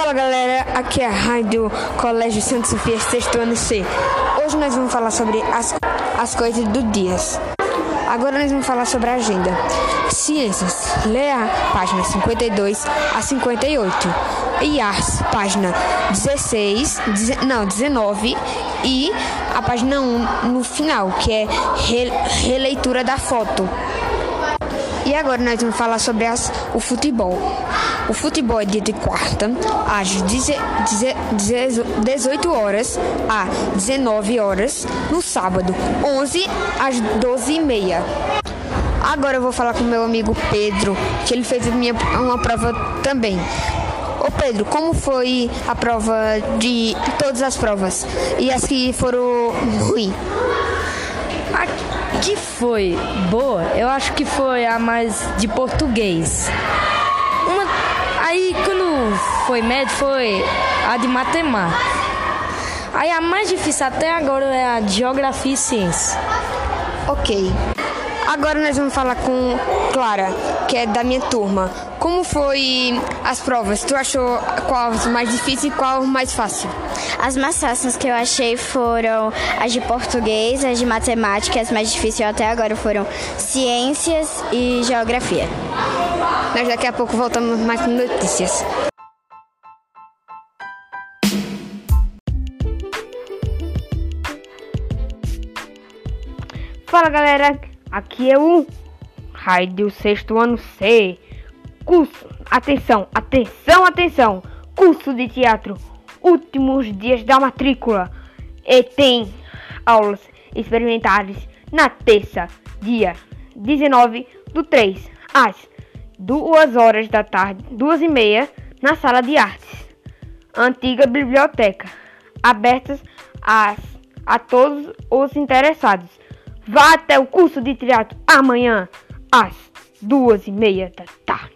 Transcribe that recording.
Fala galera, aqui é a Rádio Colégio Santa Sofia, sexto ano C. Hoje nós vamos falar sobre as, as coisas do dias. Agora nós vamos falar sobre a agenda. Ciências, leia página 52 a 58. E artes, página 16, não, 19 e a página 1 no final, que é re, releitura da foto. E agora nós vamos falar sobre as, o futebol. O futebol é dia de quarta, às 18 horas a 19 horas, no sábado, 11 às 12 e meia. Agora eu vou falar com meu amigo Pedro, que ele fez minha, uma prova também. Ô Pedro, como foi a prova de todas as provas? E as que foram ruins? que foi boa, eu acho que foi a mais de português. Aí quando foi médio foi a de matemática. Aí a mais difícil até agora é a de geografia e ciência. Ok. Agora nós vamos falar com Clara, que é da minha turma. Como foi as provas? Tu achou qual mais difícil e qual mais fácil? As mais fáceis que eu achei foram as de português, as de matemática, as mais difíceis até agora foram ciências e geografia. Nós daqui a pouco voltamos mais com notícias. Fala galera, aqui é o Raio do sexto ano C. Curso, atenção, atenção, atenção, curso de teatro últimos dias da matrícula e tem aulas experimentais na terça, dia 19 do 3, às 2 horas da tarde, 2 e meia, na sala de artes, antiga biblioteca, abertas a, a todos os interessados. Vá até o curso de teatro amanhã, às duas e meia da tarde.